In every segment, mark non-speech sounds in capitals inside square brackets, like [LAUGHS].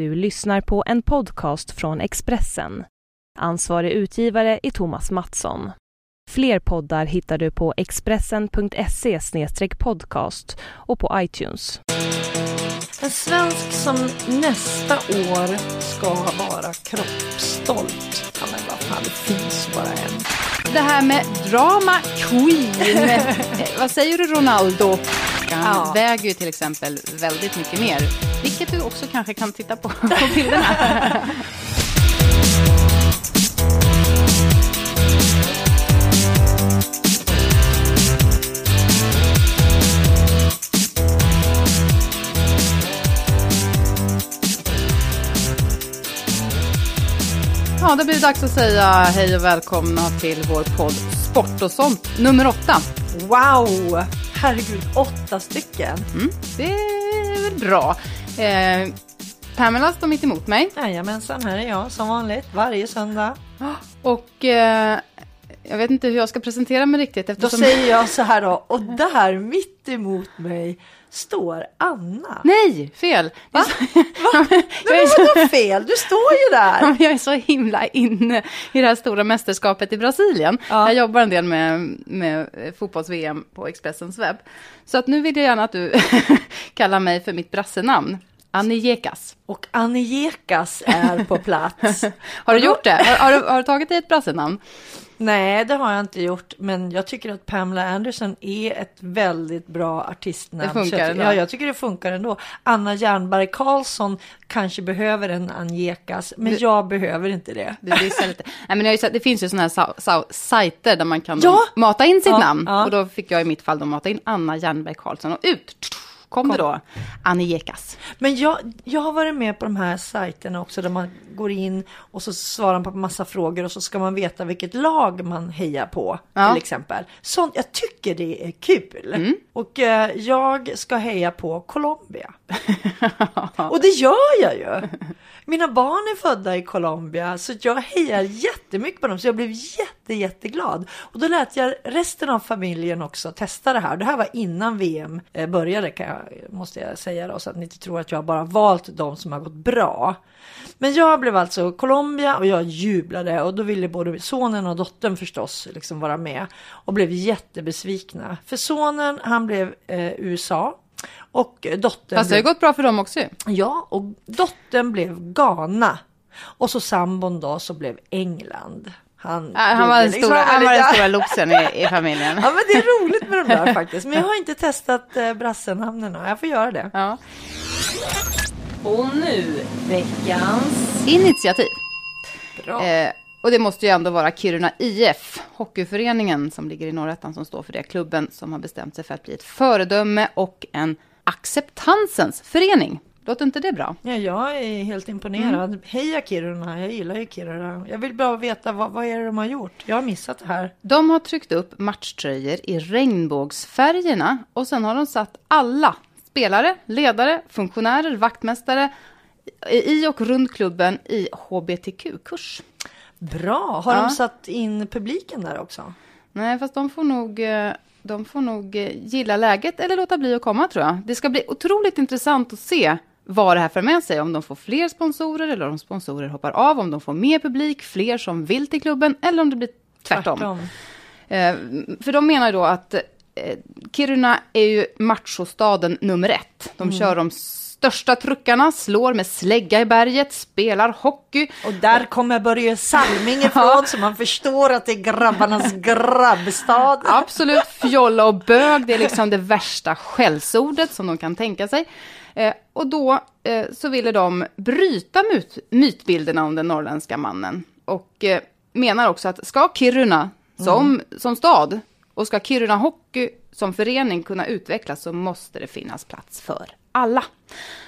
Du lyssnar på en podcast från Expressen. Ansvarig utgivare är Thomas Mattsson. Fler poddar hittar du på expressen.se podcast och på iTunes. En svensk som nästa år ska vara kroppsstolt. Ja, men vad fan, det finns bara en. Det här med drama queen. [LAUGHS] Vad säger du Ronaldo? Han Ja. väger ju till exempel väldigt mycket mer. Vilket du också kanske kan titta på på bilderna. [LAUGHS] Ja, det blir dags att säga hej och välkomna till vår podd Sport och sånt nummer åtta. Wow! Herregud, åtta stycken. Mm, det är väl bra. Eh, Pamela står mitt emot mig Jajamensan, här är jag som vanligt varje söndag. och eh, jag vet inte hur jag ska presentera mig riktigt Då eftersom... säger jag så här då, och där mitt emot mig står Anna. Nej, fel! Va? [LAUGHS] Nej, så- men vadå fel? Du står ju där. Jag är så himla inne i det här stora mästerskapet i Brasilien. Ja. Jag jobbar en del med, med fotbolls-VM på Expressens webb. Så att nu vill jag gärna att du [LAUGHS] kallar mig för mitt brassenamn. Annie Jekas. Och Annie Jekas är på plats. [LAUGHS] Har du gjort det? Har, har, du, har du tagit dig ett brassenamn? Nej, det har jag inte gjort, men jag tycker att Pamela Anderson är ett väldigt bra artistnamn. Det funkar jag, ändå. Ja, jag tycker det funkar ändå. Anna Jernberg Karlsson kanske behöver en Anjekas, men jag behöver inte det. Du dissar lite. Nej, men jag det finns ju sådana här sa, sa, sajter där man kan Ja! mata in sitt Ja, namn. ja. Och då fick jag i mitt fall då mata in Anna Jernberg Karlsson och ut kom, det då Annie Jekas. Men jag, jag har varit med på de här sajterna också där man går in och så svarar man på massa frågor och så ska man veta vilket lag man hejar på Ja. till exempel. Sånt, jag tycker det är kul. Mm. Och eh, jag ska heja på Colombia. [LAUGHS] Och det gör jag ju. Mina barn är födda i Colombia så jag hejar jättemycket på dem så jag blev jätte jätteglad. Och då lät jag resten av familjen också testa det här. Det här var innan VM eh, började kan jag, måste jag säga då så att ni inte tror att jag bara valt de som har gått bra. Men jag blev alltså Colombia och jag jublade och då ville både sonen och dottern förstås liksom vara med och blev jättebesvikna. För sonen han blev eh, USA och dottern Fast det har blev gått bra för dem också. Ja, och dottern blev Ghana. Och så sambon då så blev England. Han, Ja, Han var den liksom- stora, han var den stora loxen i, i familjen. [LAUGHS] Ja, men det är roligt med de där [LAUGHS] faktiskt. Men jag har inte testat eh, brassenamnen. än. Jag får göra det. Ja. Och nu, veckans... Initiativ. Bra. Eh, och det måste ju ändå vara Kiruna IF, hockeyföreningen som ligger i Norrättan som står för det. Klubben som har bestämt sig för att bli ett föredöme och en acceptansens förening. Låter inte det bra? Ja, jag är helt imponerad. Mm. Heja Kiruna, jag gillar ju Kiruna. Jag vill bara veta vad, vad är det de har gjort? Jag har missat det här. De har tryckt upp matchtröjor i regnbågsfärgerna och sen har de satt alla spelare, ledare, funktionärer, vaktmästare i och runt klubben i HBTQ-kurs. Bra. Har Ja. de satt in publiken där också? Nej, fast de får nog, eh, de får nog eh, gilla läget eller låta bli att komma tror jag. Det ska bli otroligt intressant att se vad det här för med sig. Om de får fler sponsorer eller om sponsorer hoppar av. Om de får mer publik, fler som vill till klubben eller om det blir tvärtom. Eh, för de menar då att eh, Kiruna är ju machostaden nummer ett. De kör de största truckarna, slår med slägga i berget, spelar hockey. Och där kommer Börje Salming ifrån [LAUGHS] så man förstår att det är grabbarnas [LAUGHS] grabbstad. Absolut, fjolla och bög, det är liksom det värsta skällsordet som de kan tänka sig. Eh, och då eh, så ville de bryta myt, mytbilderna om den norrländska mannen. Och eh, menar också att ska Kiruna som, som stad och ska Kiruna Hockey som förening kunna utvecklas så måste det finnas plats för alla.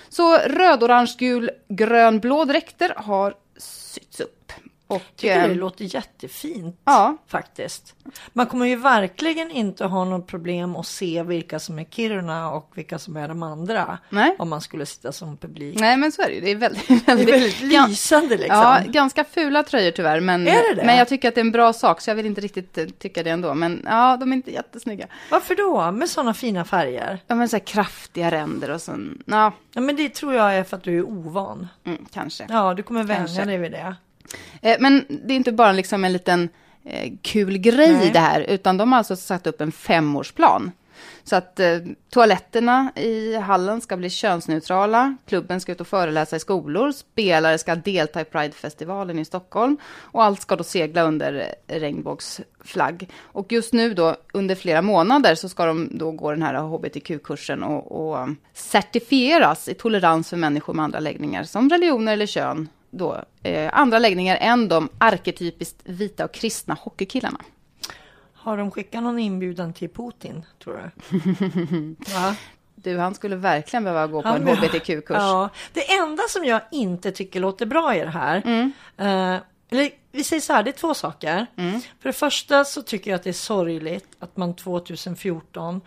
Så röd, orange, gul, grön, blå dräkter har sytts upp. Och, tycker det eh, låter jättefint Ja. faktiskt. Man kommer ju verkligen inte ha något problem att se vilka som är Kiruna och vilka som är de andra. Nej. Om man skulle sitta som publik. Nej, men så är det ju. Det är väldigt, Det är väldigt, väldigt lysande liksom. Ja, ganska fula tröjor tyvärr. Men, det det? men jag tycker att det är en bra sak, så jag vill inte riktigt eh, tycka det ändå. Men ja, de är inte jättesnygga. Varför då? Med sådana fina färger? Ja, men så här kraftiga ränder och så, ja, Ja, men det tror jag är för att du är ovan. mm, kanske. Ja, du kommer vänja dig vid det. Eh, Men det är inte bara liksom en liten eh, kul grej Nej. det här, utan de har alltså satt upp en femårsplan. Så att eh, toaletterna i hallen ska bli könsneutrala, klubben ska ut och föreläsa i skolor, spelare ska delta i Pridefestivalen i Stockholm och allt ska då segla under eh, regnbågsflagg. Och just nu då, under flera månader, så ska de då gå den här hbtq-kursen och, och certifieras i tolerans för människor med andra läggningar, som religioner eller kön, då, eh, andra läggningar än de arketypiskt vita och kristna hockeykillarna. Har de skickat någon inbjudan till Putin, tror du? [LAUGHS] Du, han skulle verkligen behöva gå på Han en hbtq-kurs. Ja, det enda som jag inte tycker låter bra i det här, eh, eller vi säger så här, det är två saker. För det första så tycker jag att det är sorgligt att man 2014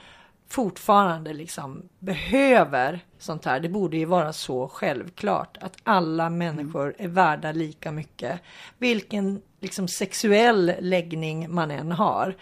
fortfarande liksom behöver sånt här. Det borde ju vara så självklart att alla människor är värda lika mycket. Vilken liksom sexuell läggning man än har.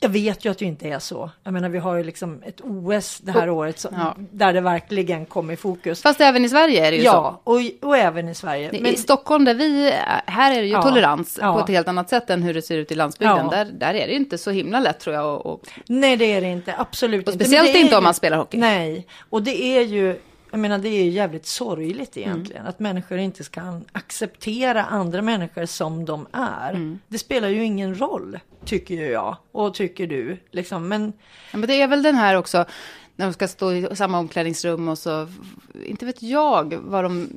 Jag vet ju att det inte är så. Jag menar, vi har ju liksom ett OS det här året som, Ja. där det verkligen kom i fokus. Fast även i Sverige är det ju så. Ja, och, och även i Sverige. I Stockholm, där vi är, här är det ju Ja, tolerans ja. på ett helt annat sätt än hur det ser ut i landsbygden. Ja. Där, där är det ju inte så himla lätt tror jag. Och, och, Nej, det är det inte. Absolut och inte. Men speciellt inte om man spelar hockey. Nej, och det är ju, jag menar det är ju jävligt sorgligt Mm. egentligen. Att människor inte ska acceptera andra människor som de är. Mm. Det spelar ju ingen roll, tycker jag. Och tycker du. Liksom. Men Ja, men det är väl den här också, när de ska stå i samma omklädningsrum och så, inte vet jag vad de...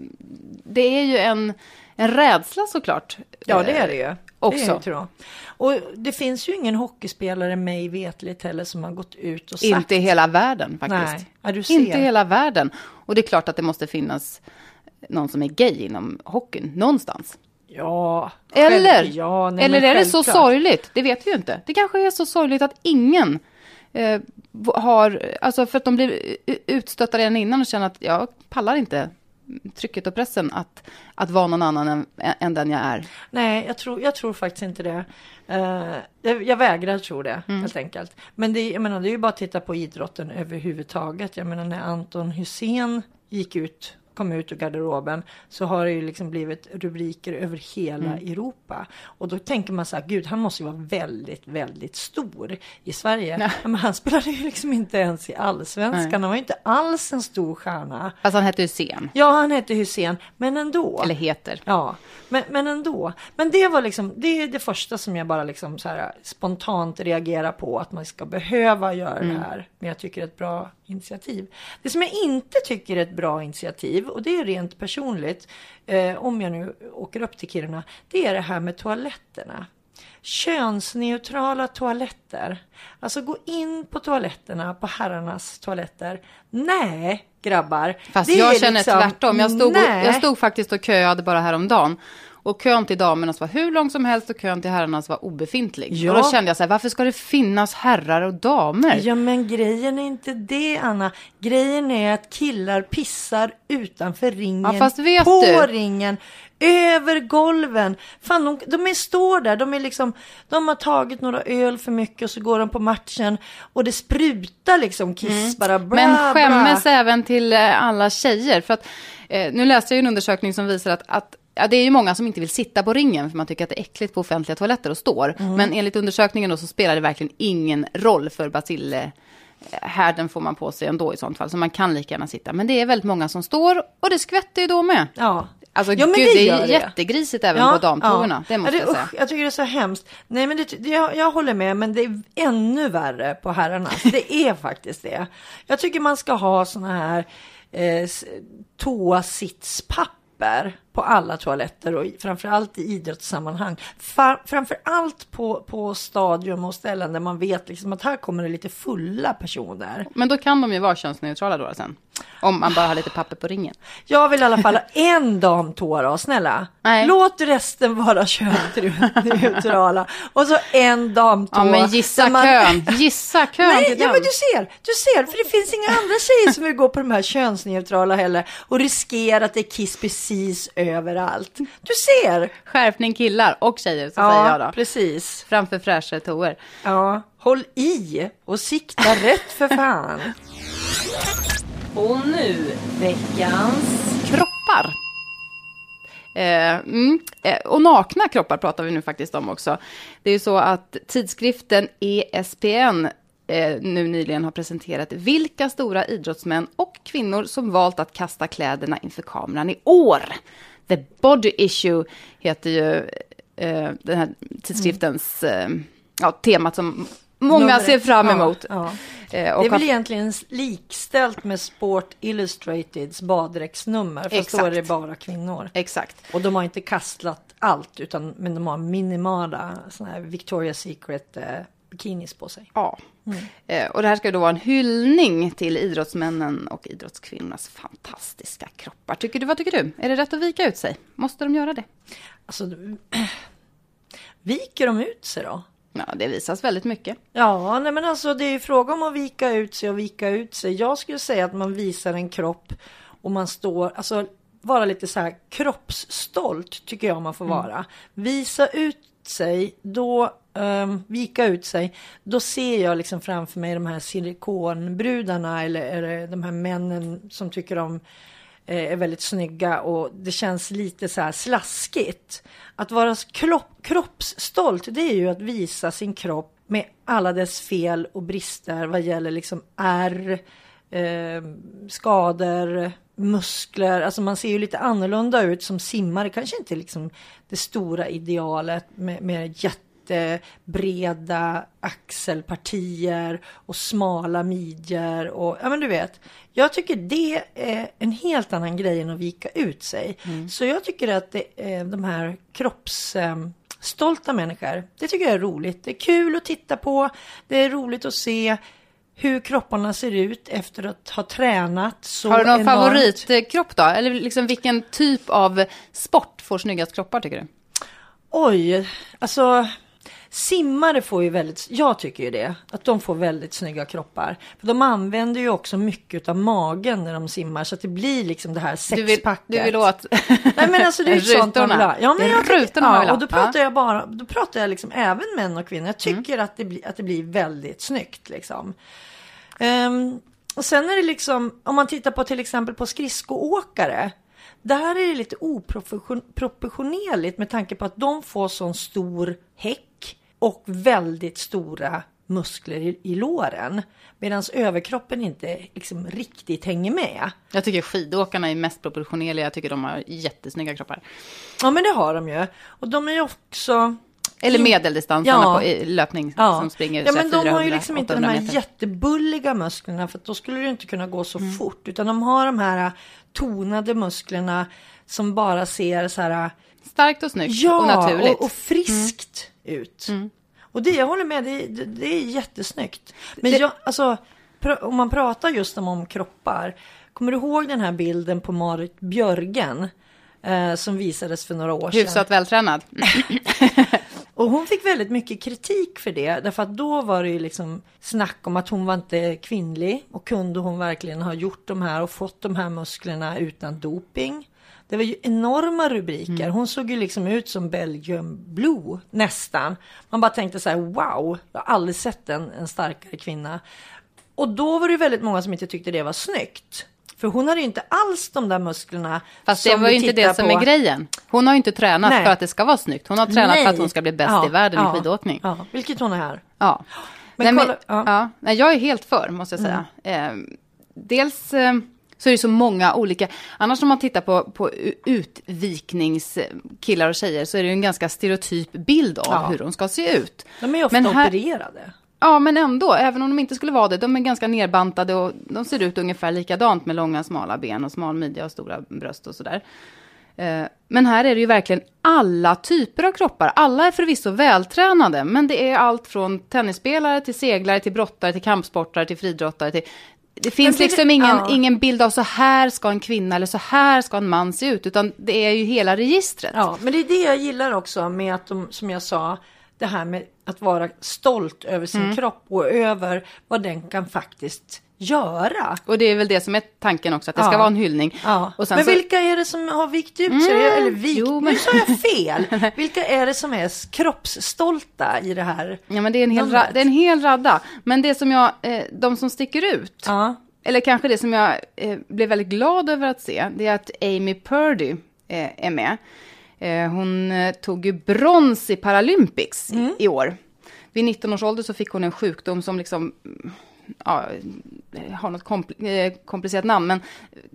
Det är ju en, en rädsla såklart. ja, det är det ju. Också. Det jag. Och det finns ju ingen hockeyspelare mig vetligt heller som har gått ut och sagt. Inte i hela världen faktiskt. Nej, ja. Inte i hela världen. Och det är klart att det måste finnas någon som är gay inom hockeyn, någonstans. Ja, Eller, ja, nej, eller är det så sorgligt? Det vet vi ju inte. Det kanske är så sorgligt att ingen eh, har, alltså för att de blir utstötta redan innan och känner att jag pallar inte trycket och pressen att, att vara någon annan än, än den jag är. Nej, jag tror, jag tror faktiskt inte det. Eh, jag, jag vägrar tro det, Mm. helt enkelt. Men det, jag menar, det är ju bara att titta på idrotten överhuvudtaget. Jag menar, när Anton Hussein gick ut kom ut ur garderoben så har det ju liksom blivit rubriker över hela Mm. Europa. Och då tänker man så här, gud han måste ju vara väldigt, väldigt stor i Sverige. Men han [LAUGHS] spelade ju liksom inte ens i allsvenskan. Nej. Han var ju inte alls en stor stjärna. Fast han hette Hysén. Ja, han hette Hussein, men ändå. Eller heter. Ja, men, men ändå. Men det var liksom, det är det första som jag bara liksom så här spontant reagerar på att man ska behöva göra Mm. det här. Men jag tycker det är ett bra initiativ. Det som jag inte tycker är ett bra initiativ och det är rent personligt, eh, om jag nu åker upp till Kiruna, det är det här med toaletterna. Könsneutrala toaletter. Alltså gå in på toaletterna, på herrarnas toaletter. Nej, grabbar. Fast jag känner liksom- tvärtom. Jag stod, Nej. jag stod faktiskt och köade bara häromdagen. Och kön till damernas var hur lång som helst och kön till herrarnas var obefintlig. Ja. Och då kände jag så här, varför ska det finnas herrar och damer? Ja men grejen är inte det Anna. Grejen är att killar pissar utanför ringen. Ja, på du- ringen. Över golven. Fan de, de är, står där. De är liksom. De har tagit några öl för mycket och så går de på matchen. Och det sprutar liksom kiss bara. Bra, Mm. Men skämmes bra. även till eh, alla tjejer. För att, eh, nu läste jag en undersökning som visar att, att ja, det är ju många som inte vill sitta på ringen för man tycker att det är äckligt på offentliga toaletter och står. Mm. Men enligt undersökningen då så spelar det verkligen ingen roll för bacill eh, härden får man på sig ändå i sånt fall, så man kan lika gärna sitta. Men det är väldigt många som står och det skvätter ju då med. Ja. Alltså Ja, men gud, det det, är det. jättegrisigt även på damtoorna, det måste ja, det, jag säga. usch, jag tycker det är så hemskt. Nej men det, jag, jag håller med, men det är ännu värre på herrarnas. [LAUGHS] Det är faktiskt det. Jag tycker man ska ha såna här eh, toasitspapper. På alla toaletter och framförallt i idrottssammanhang. Framförallt på, på stadion och ställen där man vet liksom att här kommer det lite fulla personer. Men då kan de ju vara könsneutrala då sen. Om man bara har lite papper på ringen. Jag vill i alla fall ha en damtå då, snälla. Nej. Låt resten vara könsneutrala. Och så en damtå. Ja, men gissa man- kön. Gissa kön Nej, till ja, den. men du ser, du ser, för det finns inga andra tjejer som vill gå på de här könsneutrala heller och riskera att det är kiss precis överallt. Du ser! Skärpning killar och tjejer, så säger jag då. precis. Framför fräschare toer. Ja, håll i och sikta rätt för fan. Och nu veckans... Kroppar. Eh, mm, eh, och nakna kroppar pratar vi nu faktiskt om också. Det är ju så att tidskriften ESPN eh, nu nyligen har presenterat vilka stora idrottsmän och kvinnor som valt att kasta kläderna inför kameran i år. The Body Issue heter ju eh, den här tidskriftens eh, ja, temat som många Nummer ser fram Ja, emot. ja. Eh, Det är väl egentligen likställt med Sport Illustrateds baddräktsnummer. Fast då Exakt. är det bara kvinnor. Exakt. Och de har inte kastat allt utan men de har minimala såna här Victoria's Secret eh, bikinis på sig. Ja. Eh, och det här ska då vara en hyllning till idrottsmännen och idrottskvinnornas fantastiska kroppar. Tycker du, vad tycker du? Är det rätt att vika ut sig? Måste de göra det? Alltså, [CLEARS THROAT] viker de ut sig då? Ja, det visas väldigt mycket. Ja, nej men alltså det är ju fråga om att vika ut sig och vika ut sig. Jag skulle säga att man visar en kropp och man står, alltså vara lite så här kroppsstolt tycker jag man får vara. Visa ut sig, då ehm, vika ut sig, då ser jag liksom framför mig de här silikonbrudarna eller, eller de här männen som tycker de eh, är väldigt snygga och det känns lite så här slaskigt. Att vara kropp, kroppsstolt, det är ju att visa sin kropp med alla dess fel och brister vad gäller liksom ärr, eh, skador, muskler. Alltså man ser ju lite annorlunda ut som simmare. Kanske inte liksom det stora idealet med, med jättebreda axelpartier och smala midjor och ja men du vet. Jag tycker det är en helt annan grej än att vika ut sig. Så jag tycker att det, eh, de här kropps eh, stolta människor. Det tycker jag är roligt. Det är kul att titta på. Det är roligt att se hur kropparna ser ut efter att ha tränat så Har du någon enormt. favoritkropp då? Eller liksom vilken typ av sport får snyggast kroppar tycker du? Oj, alltså simmare får ju väldigt, jag tycker ju det, att de får väldigt snygga kroppar. För de använder ju också mycket av magen när de simmar så att det blir liksom det här Du vill, sexpacket. du vill åt [LAUGHS] Nej men alltså det är ju sånt man vill ha. Ja, men jag tycker, ja, och då pratar jag bara, då pratar jag liksom även män och kvinnor. Jag tycker att, det blir, att det blir väldigt snyggt liksom. Ehm, och sen är det liksom, om man tittar på till exempel på skridskoåkare. Där är det lite oproportionerligt med tanke på att de får sån stor häck och väldigt stora muskler i, i låren. Medan överkroppen inte liksom riktigt hänger med. Jag tycker skidåkarna är mest proportionerliga. Jag tycker de har jättesnygga kroppar. Ja men det har de ju. Och de är ju också Eller medeldistansarna Ja. på löpning Ja. som springer ja, men de har ju 400, liksom inte de 800 här meter. jättebulliga musklerna för då skulle det inte kunna gå så Mm. fort. Utan de har de här tonade musklerna som bara ser så här Starkt och snyggt ja, och naturligt. Mm. och, och friskt ut. Och det, jag håller med, det, det, det är jättesnyggt. Men Det- jag, alltså, om man pratar just om, om kroppar. Kommer du ihåg den här bilden på Marit Björgen? Eh, som visades för några år sedan. Hyfsat vältränad. [LAUGHS] Och hon fick väldigt mycket kritik för det. Därför att då var det ju liksom snack om att hon var inte kvinnlig. Och kunde hon verkligen ha gjort de här och fått de här musklerna utan doping. Det var ju enorma rubriker. Hon såg ju liksom ut som Belgium Blue nästan. Man bara tänkte så här wow, jag har aldrig sett en, en starkare kvinna. Och då var det ju väldigt många som inte tyckte det var snyggt. För hon hade ju inte alls de där musklerna. Fast det var ju inte det som på. är grejen. Hon har ju inte tränat Nej. för att det ska vara snyggt. Hon har tränat för att hon ska bli bäst Ja, i världen ja, i skidåkning. Ja. Ja, vilket hon är här. Men Nej, kolla- men, ja. ja. Nej, jag är helt för, måste jag säga. Eh, dels eh, så är det så många olika... Annars om man tittar på, på utvikningskillar och tjejer så är det ju en ganska stereotyp bild av Ja. hur de ska se ut. De är ju ofta Men här- opererade. Ja, men ändå, även om de inte skulle vara det, de är ganska nerbantade och de ser ut ungefär likadant med långa smala ben och smal midja och stora bröst och sådär. Eh, Men här är det ju verkligen alla typer av kroppar. Alla är förvisso vältränade, men det är allt från tennisspelare till seglare, till brottare, till kampsportare, till friidrottare. Till... Det finns det- liksom ingen, ja. ingen bild av så här ska en kvinna eller så här ska en man se ut, utan det är ju hela registret. Ja, men det är det jag gillar också med att de, som jag sa, det här med att vara stolt över sin Mm. kropp och över vad den kan faktiskt göra. Och det är väl det som är tanken också, att det ska Ja. vara en hyllning. Ja. Men så- vilka är det som har vikt ut sig? Mm, Eller vikt, jo, men- nu sa jag fel. [LAUGHS] Vilka är det som är kroppsstolta i det här? Ja, men det är en hel, ra- det är en hel radda. Men det som jag, eh, de som sticker ut, Ja. eller kanske det som jag eh, blev väldigt glad över att se, det är att Amy Purdy eh, är med. Eh, hon eh, tog ju brons i Paralympics Mm. i, i år. Vid 19 års ålder så fick hon en sjukdom som liksom mm, ja, eh, har något kompl- eh, komplicerat namn, men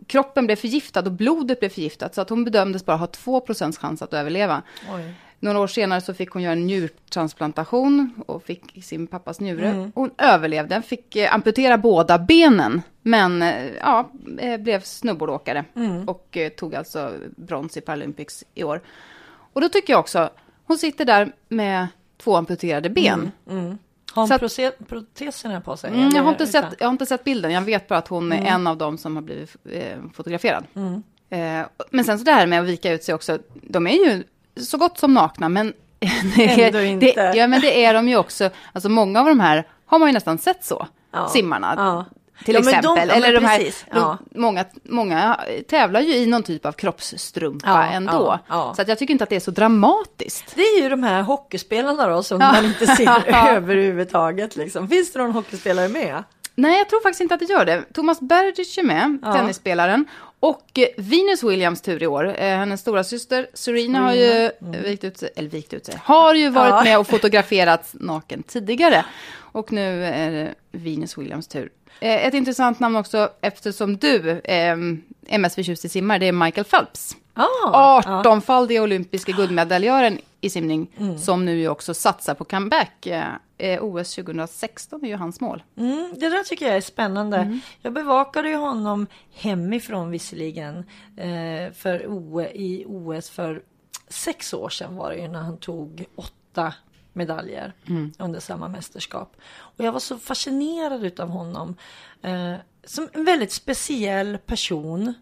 kroppen blev förgiftad och blodet blev förgiftat, så att hon bedömdes bara ha 2 chans att överleva. Oj. Några år senare så fick hon göra en njurtransplantation och fick sin pappas njure. Mm. Hon överlevde, fick eh, amputera båda benen, men ja, blev snowboardåkare Mm. och tog alltså brons i Paralympics i år. Och då tycker jag också, hon sitter där med två amputerade ben. Har hon proce- proteserna på sig? Mm, jag, har inte utan? sett, jag har inte sett bilden, jag vet bara att hon är en av dem som har blivit eh, fotograferad. Eh, men sen så det här med att vika ut sig också, de är ju så gott som nakna, men [LAUGHS] det Ändå inte. Det, ja, men det är de ju också. Alltså många av de här har man ju nästan sett så, Ja. simmarna. Ja. Till Ja, de- exempel. men Eller de här, de, Ja. många, många tävlar ju i någon typ av kroppsstrumpa Ja, ändå. Så att jag tycker inte att det är så dramatiskt. Det är ju de här hockeyspelarna då som man inte ser [LAUGHS] [LAUGHS] överhuvudtaget. Liksom. Finns det någon hockeyspelare med? Nej, jag tror faktiskt inte att det gör det. Thomas Berdych är med, tennisspelaren. Och eh, Venus Williams tur i år. Eh, hennes stora syster Serena har ju eh, vikt ut sig, eller vikt ut sig, har ju varit Mm. Med och fotograferats naken tidigare. Och nu är det Venus Williams tur. Eh, ett intressant namn också, eftersom du eh, är mest förtjust i simmare, det är Michael Phelps. Ah, 18-faldiga olympiska guldmedaljören i simning, Mm. som nu också satsar på comeback. Eh, eh, OS 2016 är ju hans mål. Mm, det där tycker jag är spännande. Mm. Jag bevakade ju honom hemifrån visserligen eh, för o, i OS för sex år sedan var det ju när han tog åtta medaljer Mm. under samma mästerskap. Och jag var så fascinerad utav honom. Eh, som en väldigt speciell person.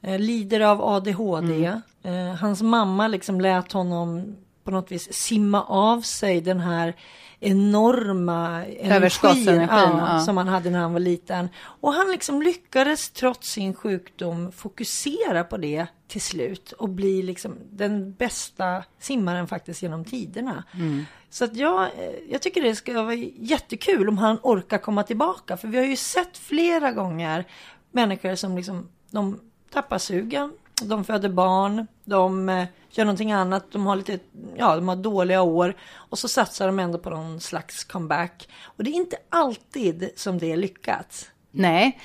Eh, lider av ADHD. Mm. Eh, hans mamma liksom lät honom på något vis simma av sig den här enorma Överskottsenergin, ja, ja. som han hade när han var liten. Och han liksom lyckades trots sin sjukdom fokusera på det till slut och bli liksom den bästa simmaren faktiskt genom tiderna. Så att jag, eh, jag tycker det ska vara jättekul om han orkar komma tillbaka. För vi har ju sett flera gånger människor som liksom, de tappar sugen, de föder barn, de eh, gör någonting annat, de har lite, ja, de har dåliga år och så satsar de ändå på någon slags comeback. Och det är inte alltid som det är lyckat. Nej,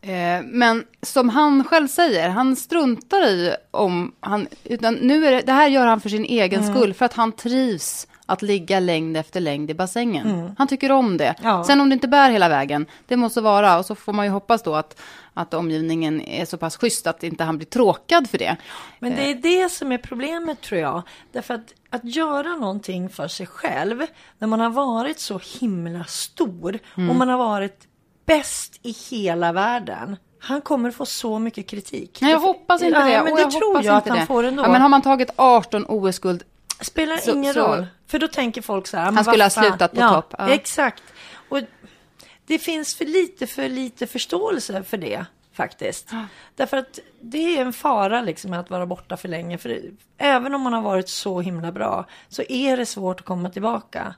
eh, men som han själv säger, han struntar i om han... Utan nu är det, det här gör han för sin egen Mm. skull, för att han trivs att ligga längd efter längd i bassängen. Han tycker om det. Mm. Ja. Sen om det inte bär hela vägen, det måste vara. Och så får man ju hoppas då att, att omgivningen är så pass schysst att inte han blir tråkad för det. Men det är det som är problemet tror jag. Därför att, att göra någonting för sig själv när man har varit så himla stor och man har varit bäst i hela världen. Han kommer få så mycket kritik. Nej, jag hoppas inte Ja, det. Men och det jag tror jag att han det. får ändå. Ja, men har man tagit 18 OS-guld Spelar Så- ingen så- roll. För då tänker folk så här. Han skulle ha slutat på ja, topp, ja. Exakt. Och det finns för lite, för lite förståelse för det faktiskt. Därför att det är en fara liksom att vara borta för länge. För även om man har varit så himla bra så är det svårt att komma tillbaka.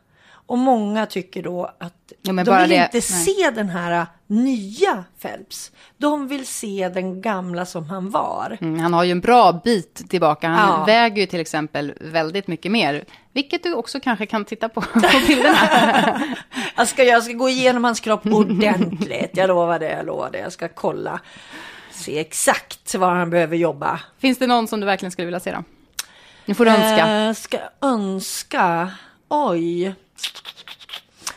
Och många tycker då att Ja, de vill det- inte nej. se den här nya Phelps. De vill se den gamla som han var. Mm, han har ju en bra bit tillbaka. Han Ja. väger ju till exempel väldigt mycket mer. Vilket du också kanske kan titta på [LAUGHS] på bilderna. [LAUGHS] Jag ska, jag ska gå igenom hans kropp ordentligt. Jag lovar det, jag lovar det. Jag ska kolla. Se exakt var han behöver jobba. Finns det någon som du verkligen skulle vilja se då? Nu får du önska. Eh, ska önska. Oj.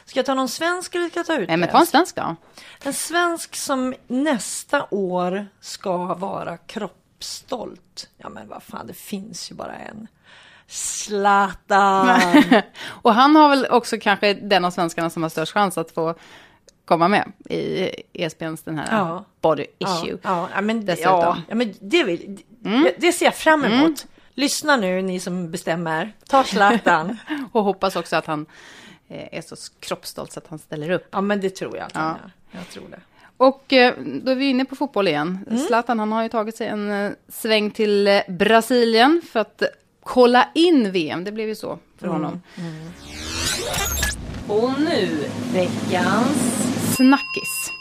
Ska jag ta någon svensk eller ska jag ta ut Nej, men ta en svensk då. En svensk som nästa år ska vara kropp, kroppsstolt. Ja men vad fan, det finns ju bara en. Zlatan! [LAUGHS] och han har väl också kanske den av svenskarna som har störst chans att få komma med i ESPNs den här Ja. body issue. Ja, ja, men. Mm. ja, ja, men det, vill, det, det ser jag fram emot. Lyssna nu ni som bestämmer. Ta Zlatan. [LAUGHS] Och hoppas också att han eh, är så kroppsstolt så att han ställer upp. ja men det tror jag att han Ja. är. Jag tror det. Och eh, då är vi inne på fotboll igen. Zlatan han har ju tagit sig en eh, sväng till Brasilien för att kolla in VM. Det blev ju så för honom. Och nu veckans... Snackis.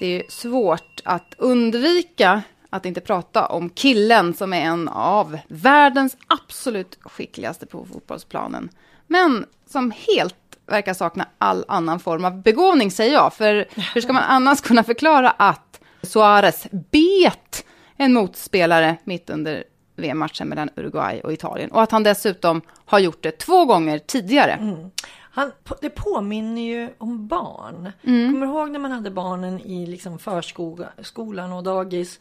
Det är svårt att undvika att inte prata om killen som är en av världens absolut skickligaste på fotbollsplanen. Men som helt verkar sakna all annan form av begåvning, säger jag. För hur ska man annars kunna förklara att Suarez bet en motspelare mitt under VM-matchen mellan Uruguay och Italien. Och att han dessutom har gjort det två gånger tidigare. Han, det påminner ju om barn. Mm. Kommer du ihåg när man hade barnen i liksom förskolan och dagis?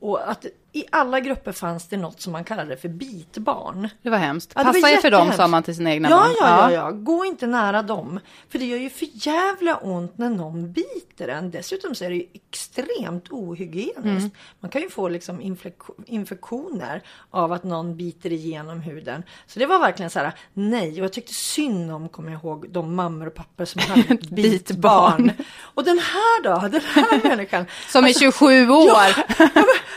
Och att i alla grupper fanns det något som man kallade för bitbarn. Det var hemskt. Ja, Passa er för dem, sa man till sina egna ja, barn. Ja, ja, ja. Gå inte nära dem. För det gör ju för jävla ont när någon biter en. Dessutom så är det ju extremt ohygieniskt. Mm. Man kan ju få liksom infektioner av att någon biter igenom huden. Så det var verkligen så här, nej. Och jag tyckte synd om, kommer jag ihåg, de mammor och pappor som hade [LAUGHS] Bitbarn. Och den här då, den här människan. [LAUGHS] Som är 27 år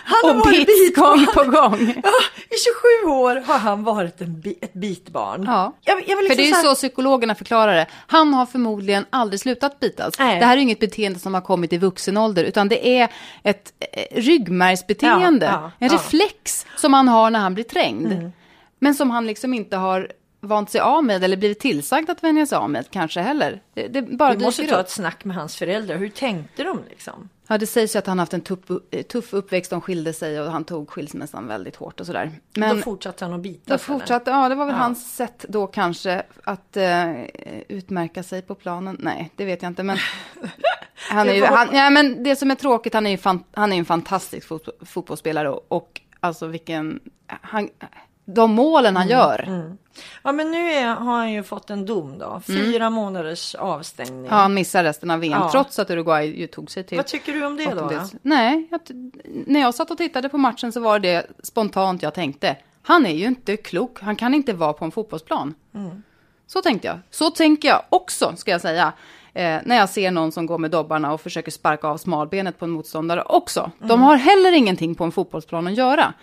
Han [LAUGHS] har och varit bits gång på gång. [LAUGHS] Ja, I 27 år har han varit en bi- ett bitbarn. Ja. Jag, jag vill För liksom det är ju så här- så psykologerna förklarar det. Han har förmodligen aldrig slutat bitas. Nej. Det här är inget beteende som har kommit i vuxen ålder, utan det är ett eh, ryggmärgsbeteende. Ja, ja, en. Mm. reflex som han har när han blir trängd. Men som han liksom inte har vant sig av med eller blivit tillsagd att vänja sig av med kanske heller. Det, det bara Vi måste ta upp. ett snack med hans föräldrar. Hur tänkte de liksom? Ja, det sägs ju att han haft en tuff, eh, tuff uppväxt, de skilde sig och han tog skilsmässan väldigt hårt och sådär. Men, då fortsatte han att bita Då fortsatte, ja det var väl Ja. hans sätt då kanske att eh, utmärka sig på planen. Nej, det vet jag inte, men [LAUGHS] han är ju, han, ja, men det som är tråkigt, han är ju fan, han är en fantastisk fot, fotbollsspelare och, och alltså vilken, han, de målen han gör. Ja men nu är, har han ju fått en dom då. Fyra månaders avstängning. Ja, han missar resten av VM, Ja. trots att Uruguay ju tog sig till Vad tycker du om det då? då? Nej, jag, när jag satt och tittade på matchen så var det spontant jag tänkte. Han är ju inte klok, han kan inte vara på en fotbollsplan. Så tänkte jag. Så tänker jag också, ska jag säga. Eh, när jag ser någon som går med dobbarna och försöker sparka av smalbenet på en motståndare också. De har heller ingenting på en fotbollsplan att göra.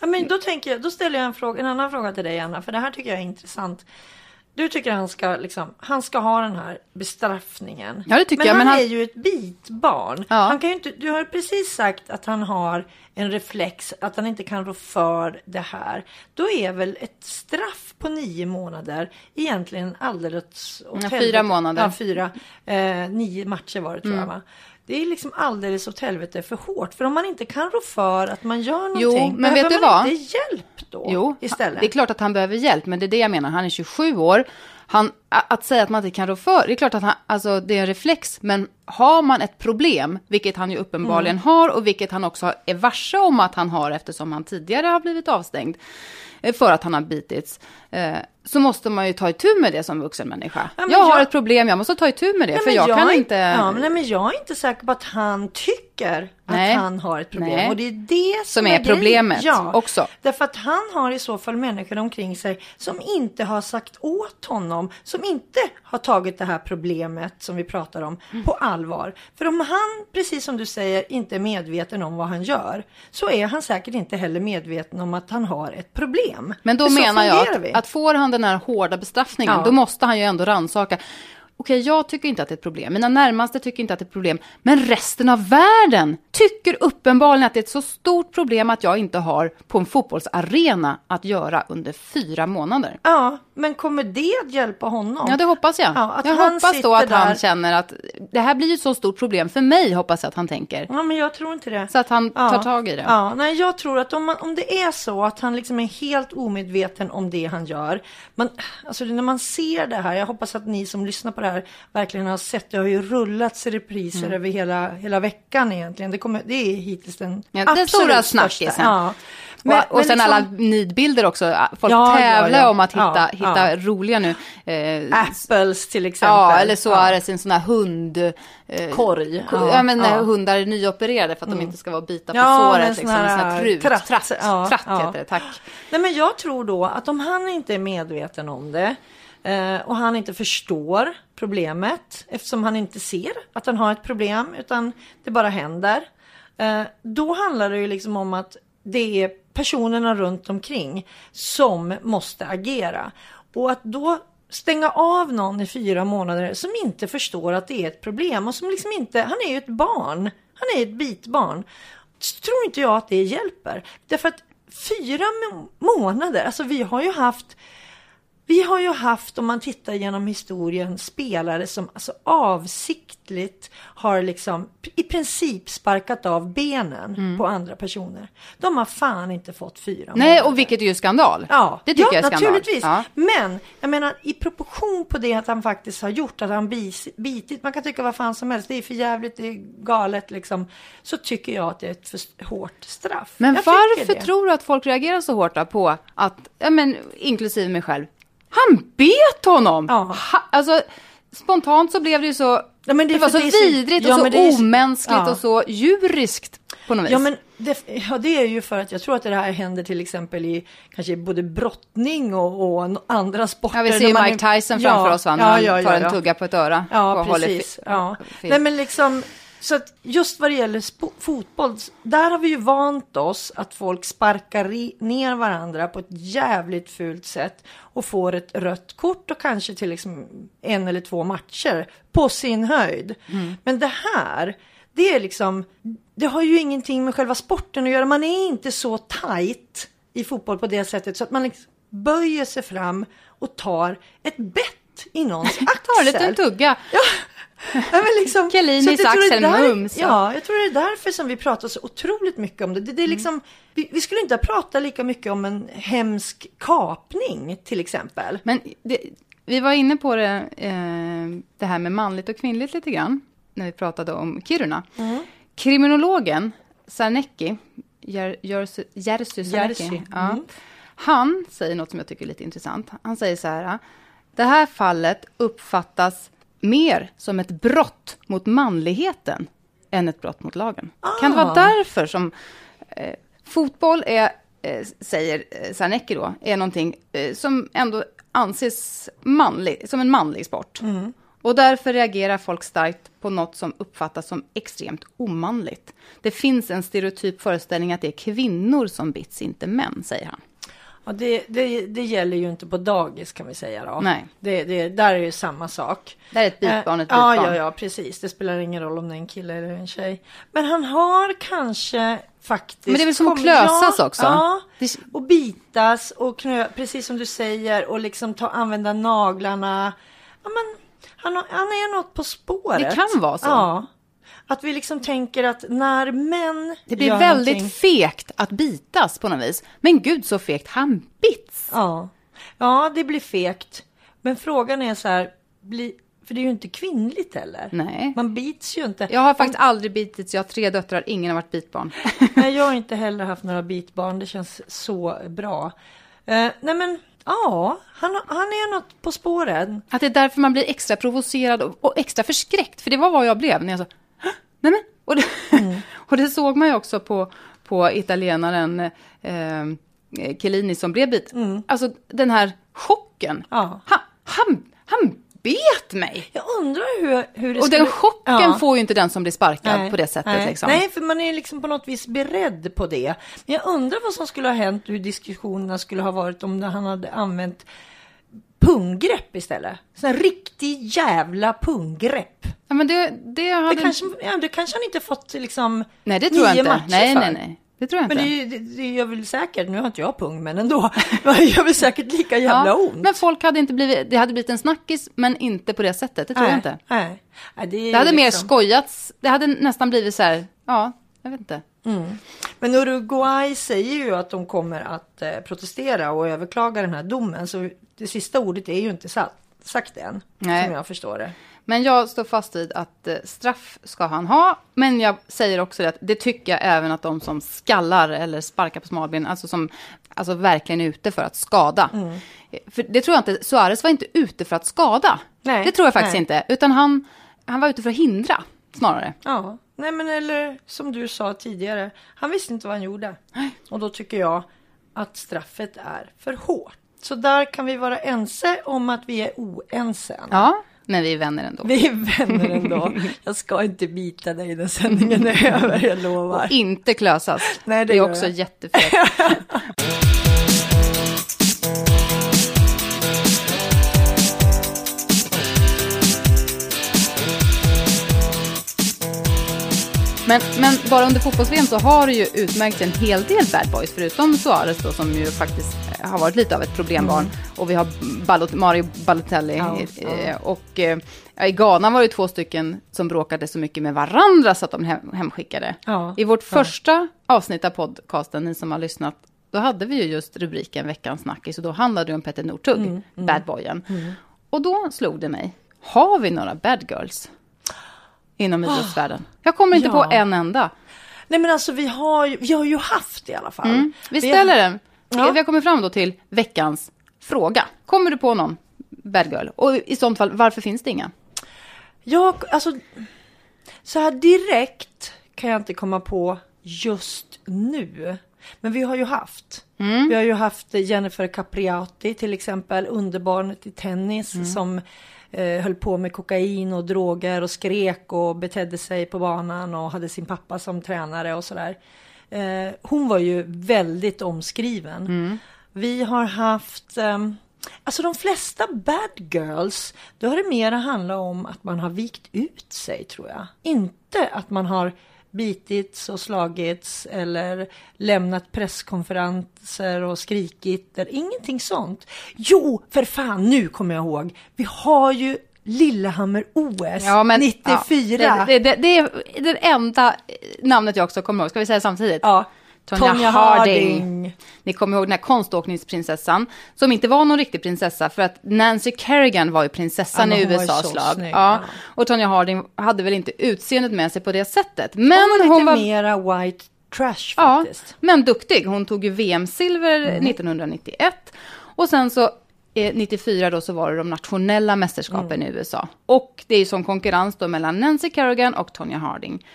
Ja, men då, tänker jag, då ställer jag en, fråga, en annan fråga till dig Anna. För det här tycker jag är intressant. Du tycker han ska, liksom, han ska ha den här bestraffningen. Ja, det tycker men jag, han men han- är ju ett bitbarn. Ja. Han kan ju inte, du har precis sagt att han har en reflex, att han inte kan rå för det här. Då är väl ett straff på nio månader egentligen alldeles åt Ja, fyra månader. Ja, fyra. Eh, nio matcher var det tror jag va? Det är liksom alldeles åt helvete för hårt. För om man inte kan rå för att man gör Jo, någonting. men vet du man vad? inte hjälp då Jo, istället? det är klart att han behöver hjälp, men det är det jag menar. Han är 27 år. Han, att säga att man inte kan rå för, det är klart att han, alltså, det är en reflex, men har man ett problem, vilket han ju uppenbarligen har och vilket han också är varse om att han har eftersom han tidigare har blivit avstängd eh, för att han har bitits, eh, så måste man ju ta itu med det som vuxen människa. Ja, men jag har jag- ett problem, jag måste ta itu med det, Nej, för men jag, kan inte... Ja, men, nej, men jag är inte säker på att han tycker Nej. att han har ett problem. Nej. Och det är det som, Som är grejen. problemet ja, också. Därför att han har i så fall människor omkring sig som inte har sagt åt honom, som inte har tagit det här problemet som vi pratar om Mm. på allvar. För om han, precis som du säger, inte är medveten om vad han gör, så är han säkert inte heller medveten om att han har ett problem. Men då menar jag att, att får han den här hårda bestraffningen, Ja. då måste han ju ändå rannsaka. Okej, jag tycker inte att det är ett problem. Mina närmaste tycker inte att det är ett problem. Men resten av världen tycker uppenbarligen att det är ett så stort problem att jag inte har på en fotbollsarena att göra under fyra månader. Ja, men kommer det att hjälpa honom? Ja, det hoppas jag. Ja, att jag han hoppas då att han där- känner att det här blir ett så stort problem för mig, hoppas jag att han tänker. Ja, men jag tror inte det. Så att han Ja. tar tag i det. Ja, nej, jag tror att om, man, om det är så att han liksom är helt omedveten om det han gör. Man, alltså när man ser det här, jag hoppas att ni som lyssnar på det här verkligen har sett, det har ju rullats i repriser Mm. över hela, hela veckan egentligen. Det, kommer, det är hittills den Ja, den absolut stora största. snackisen. Ja. Men, och sen liksom- alla nidbilder också. Folk Ja, ja, tävlar ja. om att hitta, Ja, hitta ja. roliga nu. Eh, Apples till exempel. ja, eller så Ja. är det sin sån här hund... Eh, Korg. ko- ja, men när hundar är nyopererade för att de inte ska vara bita på Mm. Ja, såret. Liksom, sån här, en sån här trut. tratt. Tratt, Ja, tratt ja. heter det, tack. Nej, men jag tror då att om han inte är medveten om det eh, och han inte förstår problemet eftersom han inte ser att han har ett problem utan det bara händer. Eh, då handlar det ju liksom om att det är personerna runt omkring som måste agera. Och att då stänga av någon i fyra månader som inte förstår att det är ett problem och som liksom inte, han är ju ett barn, han är ett bitbarn. Så tror inte jag att det hjälper. Därför att fyra månader, alltså vi har ju haft vi har ju haft, om man tittar genom historien, spelare som alltså avsiktligt har liksom i princip sparkat av benen på andra personer. De har fan inte fått fyra Nej, månader. och vilket är ju skandal. Ja, det tycker ja, jag är skandal. naturligtvis. Ja. Men jag menar i proportion på det att han faktiskt har gjort, att han bis, bitit, man kan tycka vad fan som helst, det är för jävligt, det är galet liksom. Så tycker jag att det är ett för hårt straff. Men Jag varför tror du att folk reagerar så hårt då på att, ja men inklusive mig själv, han bet honom! Ja. Ha, alltså, spontant så blev det ju så, Ja, det det, var så det så- vidrigt ja, och så så- omänskligt ja. och så djuriskt på något vis. Ja men det, ja, det är ju för att jag tror att det här händer till exempel i kanske både brottning och, och andra sporter. Ja, vi ser ju Mike Tyson framför oss va, när han tar en tugga på ett öra. Ja, håller precis. film. Nej, men liksom, så att just vad det gäller fotboll, där har vi ju vant oss att folk sparkar ner varandra på ett jävligt fult sätt och får ett rött kort och kanske till liksom en eller två matcher på sin höjd. Mm. Men det här, det är liksom, det har ju ingenting med själva sporten att göra. Man är inte så tight i fotboll på det sättet så att man liksom böjer sig fram och tar ett bett i någons [LAUGHS] axel. Tar en liten tugga. [LAUGHS] Ja, men liksom, [LAUGHS] Kalinis axel, där- mums, Ja, jag tror det är därför som vi pratar så otroligt mycket om det. det, det är liksom, vi, vi skulle inte ha pratat lika mycket om en hemsk kapning till exempel. Men det, vi var inne på det, eh, det här med manligt och kvinnligt lite grann, när vi pratade om Kiruna. Mm. Kriminologen Sarnecki, Jer- Jerzy Sarnecki, Jerzy, ja, mm. han säger något som jag tycker är lite intressant. Han säger så här, det här fallet uppfattas mer som ett brott mot manligheten än ett brott mot lagen. Kan det vara Ah. därför som eh, fotboll är, eh, säger eh, Sarnecki då, är någonting eh, som ändå anses manlig, som en manlig sport. Mm. Och därför reagerar folk starkt på något som uppfattas som extremt omanligt. Det finns en stereotyp föreställning att det är kvinnor som bits, inte män, säger han. Ja, det, det, det gäller ju inte på dagis kan vi säga då. Nej. Det, det, där är ju samma sak. Där är ett bitbarn ett Eh, ja, ja, ja, precis. Det spelar ingen roll om det är en kille eller en tjej. Men han har kanske faktiskt... Men det är väl som att klösas ja, också? Ja, och bitas och knö, precis som du säger, och liksom ta, använda naglarna. Ja, men han, han är något på spåret. Det kan vara så. Ja. Att vi liksom tänker att när män Det blir väldigt någonting- fegt att bitas på något vis. Men gud så fegt, han bits. Ja. ja, det blir fegt. Men frågan är så här, bli, för det är ju inte kvinnligt heller. Nej. Man bits ju inte. Jag har faktiskt aldrig bitits, jag har tre döttrar, ingen har varit bitbarn. [LAUGHS] Nej, jag har [LAUGHS] inte heller haft några bitbarn. Det känns så bra. Eh, nej, men ja, han, han är något på spåren. Att det är därför man blir extra provocerad och, och extra förskräckt. För det var vad jag blev när jag sa, "Hå? Nej men. Och det, [LAUGHS] och det såg man ju också på, på italienaren eh, Chiellini som blev bit. Alltså den här chocken. Ja. Han, han, han bet mig! Jag undrar hur, hur det Och skulle... den chocken Ja. får ju inte den som blir sparkad Nej, på det sättet. Nej. Liksom. nej, för man är liksom på något vis beredd på det. Men jag undrar vad som skulle ha hänt, hur diskussionerna skulle ha varit om han hade använt punggrepp istället. Sån riktig jävla punggrepp. Ja, men det, det hade... Det kanske, ja, det kanske han inte fått liksom nej, det tror jag nio inte. matcher Nej, för. nej, nej. Det tror jag Men inte. det, ju- det, det gör väl säkert, nu har inte jag pung men ändå, [LAUGHS] det gör väl säkert lika jävla ont. Men folk hade inte blivit, det hade blivit en snackis, men inte på det sättet. Det tror jag inte. Nej, nej, det, Det hade ju mer liksom- skojats. Det hade nästan blivit så här, ja, jag vet inte. Men Uruguay säger ju att de kommer att eh, protestera och överklaga den här domen. Så det sista ordet är ju inte satt. sagt än, Nej. som jag förstår det. Men jag står fast vid att eh, straff ska han ha. Men jag säger också det att det tycker jag även att de som skallar eller sparkar på smalben, alltså som alltså verkligen är ute för att skada. Mm. Eh, För det tror jag inte, Suarez var inte ute för att skada. Nej, det tror jag faktiskt nej. inte. Utan han, han var ute för att hindra, snarare. Ja, nej men eller som du sa tidigare, han visste inte vad han gjorde. Och då tycker jag att straffet är för hårt. Så där kan vi vara ense om att vi är oense. Ja, men vi är vänner ändå. Vi är vänner ändå. Jag ska inte bita dig när sändningen är över, jag lovar. Inte klösas. Nej, det det är också jag. jättefegt. Men, men bara under fotbolls så har det ju utmärkts en hel del bad boys, förutom Suarez då, som ju faktiskt har varit lite av ett problembarn. Och vi har Ballot, Mario Balotelli. Eh, ja. Och eh, i Ghana var det två stycken som bråkade så mycket med varandra så att de hem, hemskickade. Ja, I vårt första avsnitt av podcasten, ni som har lyssnat, då hade vi ju just rubriken Veckans snackis och då handlade det om Petter Northug, Mm, bad boyen. Och då slog det mig, har vi några bad girls inom idrottsvärlden? Jag kommer inte Ah. Ja. på en enda. Nej men alltså vi har vi har ju haft i alla fall. Mm. Vi har- ställer den. Ja. Vi har kommit fram då till veckans fråga. Kommer du på någon bad girl? Och i sånt fall, varför finns det inga? Jag, alltså, så här direkt kan jag inte komma på just nu. Men vi har ju haft. Vi har ju haft Jennifer Capriati till exempel, underbarnet i tennis som eh, höll på med kokain och droger och skrek och betedde sig på banan och hade sin pappa som tränare och sådär. Eh, hon var ju väldigt omskriven. Vi har haft ehm, Alltså de flesta bad girls, då har det mera handlat om att man har vikt ut sig tror jag. Inte att man har bitits och slagits eller lämnat presskonferenser och skrikit. Eller, ingenting sånt. Jo, för fan, nu kommer jag ihåg. Vi har ju Lillehammer-OS 94. Ja, det, det, det är det enda namnet jag också kommer ihåg. Ska vi säga samtidigt? Ja, Tonya, Harding. Harding. Ni kommer ihåg den här konståkningsprinsessan, som inte var någon riktig prinsessa, för att Nancy Kerrigan var ju prinsessan Ja, i USAs lag. snygg, ja. ja. Och Tonya Harding hade väl inte utseendet med sig på det sättet. Men Hon var lite var... mera white trash Ja, faktiskt. men duktig. Hon tog ju VM-silver Mm. 1991. Och sen så 94 då så var det de nationella mästerskapen Mm. i USA. Och det är ju som konkurrens då mellan Nancy Kerrigan och Tonya Harding.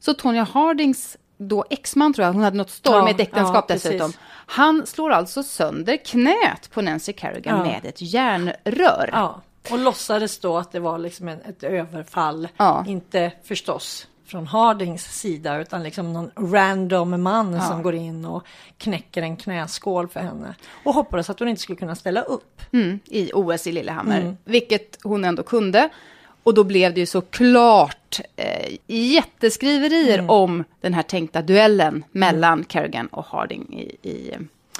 Så Tonya Hardings då exman tror jag, hon hade något stormigt Ja, äktenskap ja, dessutom. precis. Han slår alltså sönder knät på Nancy Kerrigan Ja. med ett järnrör. Ja, och låtsades då att det var liksom en, ett överfall. Inte förstås från Hardings sida utan liksom någon random man som går in och knäcker en knäskål för henne. Och hoppades att hon inte skulle kunna ställa upp. Mm, i OS i Lillehammer, Mm. vilket hon ändå kunde. Och då blev det ju såklart eh, jätteskriverier Mm. om den här tänkta duellen mellan Kerrigan och Harding i, i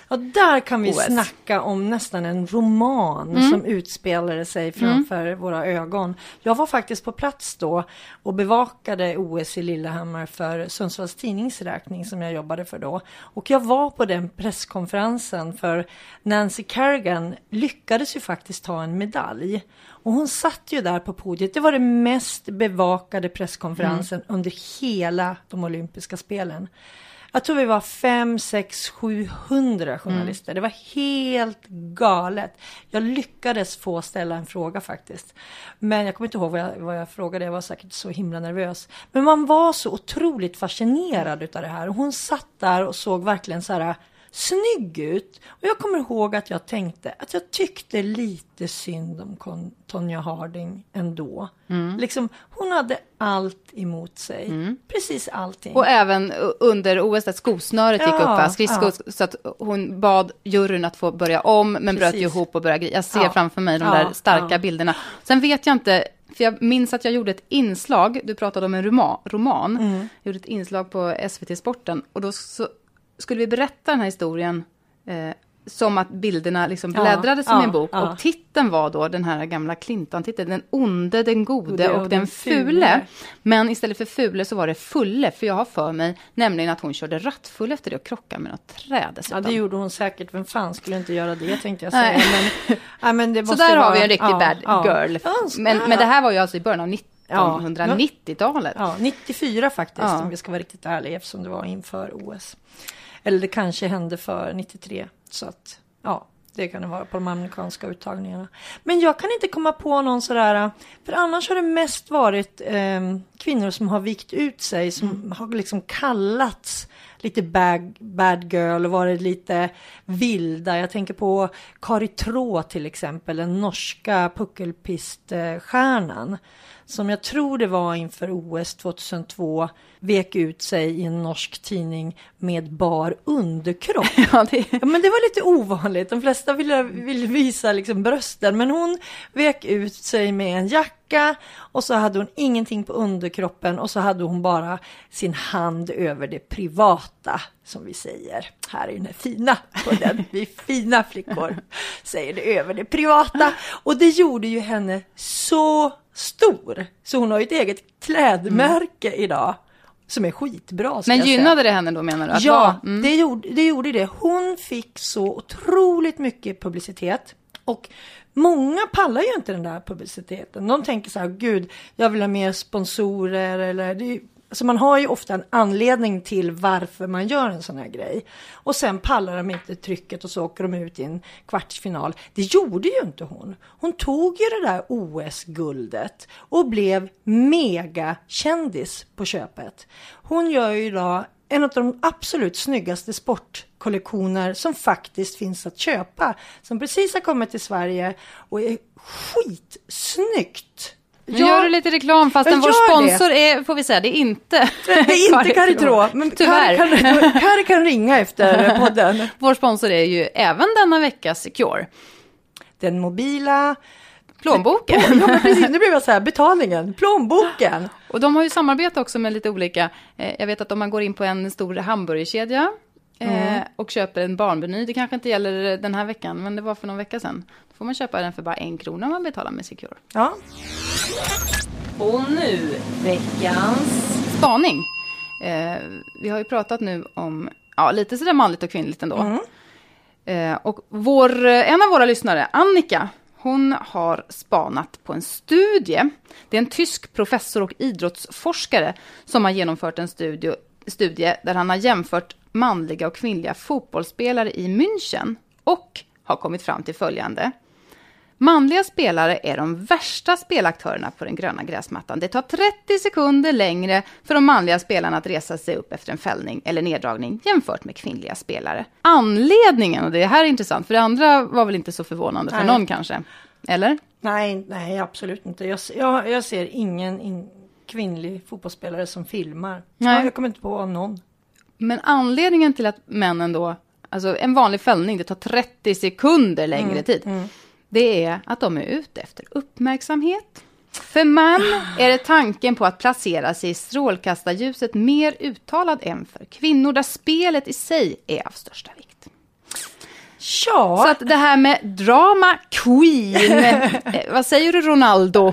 Ja, där kan vi OS. snacka om nästan en roman som utspelade sig framför våra ögon. Jag var faktiskt på plats då och bevakade OS i Lillehammer för Sundsvalls Tidnings räkning som jag jobbade för då. Och jag var på den presskonferensen för Nancy Kerrigan lyckades ju faktiskt ta en medalj. Och hon satt ju där på podiet. Det var den mest bevakade presskonferensen under hela de olympiska spelen. Jag tror vi var fem, sex, 700 journalister. Det var helt galet. Jag lyckades få ställa en fråga faktiskt. Men jag kommer inte ihåg vad jag, vad jag frågade. Jag var säkert så himla nervös. Men man var så otroligt fascinerad utav det här. Hon satt där och såg verkligen så här snygg ut. Och jag kommer ihåg att jag tänkte att jag tyckte lite synd om Tonya Harding ändå. Liksom, hon hade allt emot sig. Precis allting. Och även under OS där skosnöret gick Ja, upp, va? skridskor, så att hon bad juryn att få börja om, men bröt Precis. ihop och började gri- Jag ser Ja. framför mig de Ja, där starka ja. bilderna. Sen vet jag inte, för jag minns att jag gjorde ett inslag, du pratade om en roman, roman. Mm. Jag gjorde ett inslag på SVT Sporten, och då så skulle vi berätta den här historien eh, som att bilderna liksom Ja, bläddrade som ja, i en bok. ja. Och titeln var då den här gamla Clinton-titeln, Den onde, den gode Gode och, och den den fule. fule. Men istället för fule så var det fulle, för jag har för mig nämligen att hon körde rattfull efter det och krockade med något träd Ja, dessutom. det gjorde hon säkert. Vem fan skulle inte göra det tänkte jag säga. Men, [LAUGHS] ja, men det så måste där har vara- vi en riktig ja, bad ja. girl. Men, men det här var ju alltså i början av Ja. 1990-talet. Ja, 94 faktiskt Ja. om vi ska vara riktigt ärliga eftersom det var inför OS. Eller det kanske hände för 93. Så att ja, det kan det vara på de amerikanska uttagningarna. Men jag kan inte komma på någon sådär, för annars har det mest varit eh, kvinnor som har vikt ut sig, som har liksom kallats lite bad, bad girl och varit lite vilda. Jag tänker på Kari Trå till exempel, den norska puckelpiststjärnan. Som jag tror det var inför OS 2002 vek ut sig i en norsk tidning med bar underkropp. [LAUGHS] Ja, det, Ja, men det var lite ovanligt. De flesta ville, ville visa liksom brösten. Men hon vek ut sig med en jacka och så hade hon ingenting på underkroppen och så hade hon bara sin hand över det privata som vi säger. Här är den fina på den. Vi fina flickor säger det över det privata. Och det gjorde ju henne så stor. Så hon har ju ett eget klädmärke idag. Som är skitbra. men gynnade det henne då menar du? Ja, mm. det, gjorde, det gjorde det. Hon fick så otroligt mycket publicitet. Och många pallar ju inte den där publiciteten. De tänker så här, gud, jag vill ha mer sponsorer eller det, Alltså man har ju ofta en anledning till varför man gör en sån här grej. Och sen pallar de inte trycket och så åker de ut i en kvartsfinal. Det gjorde ju inte hon. Hon tog ju det där OS-guldet och blev megakändis på köpet. Hon gör ju idag en av de absolut snyggaste sportkollektioner som faktiskt finns att köpa. Som precis har kommit till Sverige och är skitsnyggt. Nu gör du lite reklam fastän vår gör det. sponsor är, får vi säga, det är inte Det är inte [LAUGHS] Caritrå, men Tyvärr. Kari kan, Kari kan ringa efter [LAUGHS] podden. Vår sponsor är ju även denna vecka Secure. Den mobila... Plånboken. Ja, men precis, nu blev jag så här, betalningen, plånboken. Och de har ju samarbete också med lite olika, eh, jag vet att om man går in på en stor hamburgerkedja eh, och köper en barnmeny, det kanske inte gäller den här veckan, men det var för någon vecka sedan. Då får man köpa den för bara en krona om man betalar med Secure. Ja, Och nu veckans... Spaning. Eh, vi har ju pratat nu om, ja lite sådär manligt och kvinnligt ändå. Eh, och vår, en av våra lyssnare, Annika, hon har spanat på en studie. Det är en tysk professor och idrottsforskare som har genomfört en studie, studie där han har jämfört manliga och kvinnliga fotbollsspelare i München och har kommit fram till följande. Manliga spelare är de värsta spelaktörerna på den gröna gräsmattan. Det tar 30 sekunder längre för de manliga spelarna att resa sig upp efter en fällning eller neddragning jämfört med kvinnliga spelare. Anledningen, och det här är intressant, för det andra var väl inte så förvånande för Nej. någon kanske? Eller? nej, nej, absolut inte. Jag, jag, jag ser ingen in, kvinnlig fotbollsspelare som filmar. Nej. Ja, jag kommer inte på någon. Men anledningen till att männen då, alltså en vanlig fällning, det tar 30 sekunder längre tid. Det är att de är ute efter uppmärksamhet. För man är det tanken på att placera sig i strålkastarljuset mer uttalad än för kvinnor, där spelet i sig är av största vikt. Ja, Så att det här med drama queen, [LAUGHS] eh, vad säger du Ronaldo?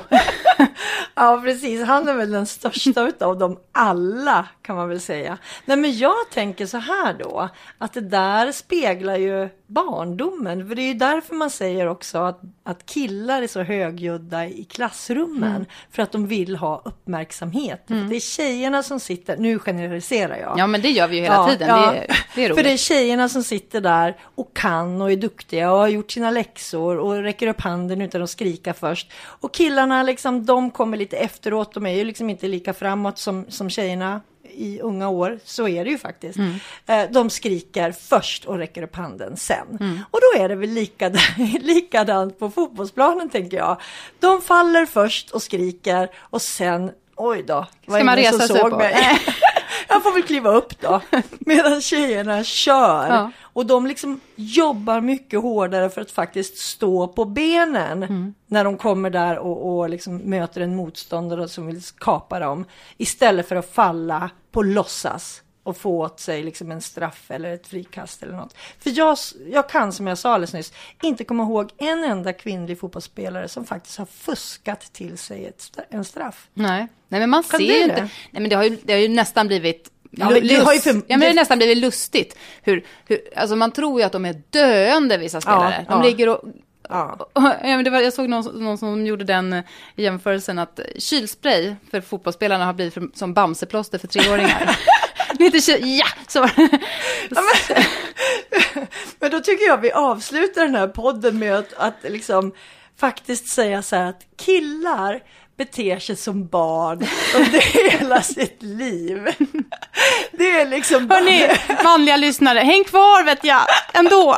Ja, precis. Han är väl den största utav dem alla, kan man väl säga. Nej, men jag tänker så här då, att det där speglar ju barndomen. För det är ju därför man säger också att, att killar är så högljudda i klassrummen. För att de vill ha uppmärksamhet. För Det är tjejerna som sitter, nu generaliserar jag. Ja men det gör vi ju hela tiden, Det, är, det är roligt. För det är tjejerna som sitter där och kan och är duktiga och har gjort sina läxor och räcker upp handen utan att skrika först. Och killarna liksom, de kommer lite efteråt, de är ju liksom inte lika framåt som, som tjejerna i unga år, så är det ju faktiskt. Mm. Eh, De skriker först och räcker upp handen sen. Mm. Och då är det väl likadant, [LAUGHS] likadant på fotbollsplanen tänker jag. De faller först och skriker och sen, oj då, var Ska man resa sig såg upp? mig. [LAUGHS] Jag får väl kliva upp då. Medan tjejerna kör. Ja. Och de liksom jobbar mycket hårdare för att faktiskt stå på benen. Mm. När de kommer där och, och liksom möter en motståndare som vill kapa dem. Istället för att falla på låtsas. och få åt sig liksom en straff eller ett frikast eller något. För jag, jag kan, som jag sa alldeles nyss, inte komma ihåg en enda kvinnlig fotbollsspelare som faktiskt har fuskat till sig ett, en straff. Nej. Nej, men man Kan ser ju det? inte. Nej, men det har ju, det har ju nästan blivit Ja, men det har ju för- ja, men det har nästan blivit lustigt. Hur, hur, alltså man tror ju att de är döende, vissa spelare. Ja, de ja. ligger och... Ja. [LAUGHS] Ja, men det var, jag såg någon, någon som gjorde den eh, jämförelsen att kylspray för fotbollsspelarna har blivit för, som bamseplåster för treåringar. [LAUGHS] Lite kyl, ja! Så. [LAUGHS] Men då tycker jag vi avslutar den här podden med att, att liksom faktiskt säga så här att killar beter sig som barn under [LAUGHS] hela sitt liv. Det är liksom... Hörni, manliga lyssnare, häng kvar vet jag, ändå.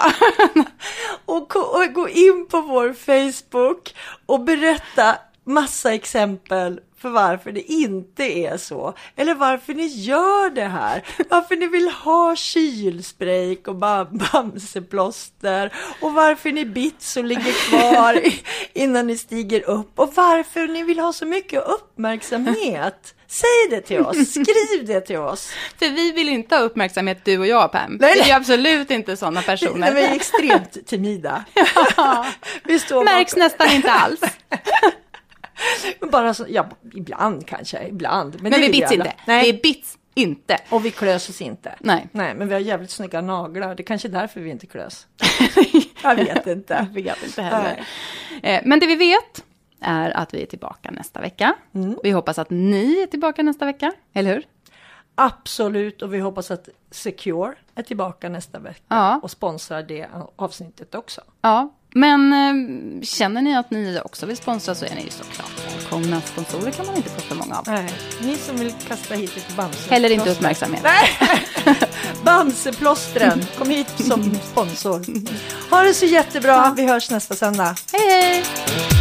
[LAUGHS] och, och gå in på vår Facebook och berätta massa exempel för varför det inte är så. Eller varför ni gör det här. Varför ni vill ha kylspray och bam- bamseplåster. Och varför ni bits och ligger kvar [LAUGHS] innan ni stiger upp. Och varför ni vill ha så mycket uppmärksamhet. Säg det till oss. Skriv det till oss. För vi vill inte ha uppmärksamhet, du och jag, Pam. Nej, Vi är nej. absolut inte sådana Nej, personer. vi är extremt timida. [LAUGHS] Vi står Märks bakom- nästan inte alls. [LAUGHS] Bara så, ja, ibland kanske, ibland. Men, Men vi bits inte. Nej, Vi bits inte. och vi klös oss inte. Nej. Nej, men vi har jävligt snygga naglar. Det är kanske är därför vi inte klös. [LAUGHS] Jag vet inte. Jag vet inte heller. Eh, Men det vi vet är att vi är tillbaka nästa vecka. Mm. Vi hoppas att ni är tillbaka nästa vecka, eller hur? Absolut, och vi hoppas att Secure är tillbaka nästa vecka Ja. och sponsrar det avsnittet också. Ja, men eh, känner ni att ni också vill sponsra så är ni ju såklart välkomna. Sponsorer kan man inte få för många av. Nej, ni som vill kasta hit lite Bamse. Heller inte uppmärksamhet. [LAUGHS] Bamseplåstren, kom hit som sponsor. Ha det så jättebra, vi hörs nästa söndag. Hej, hej!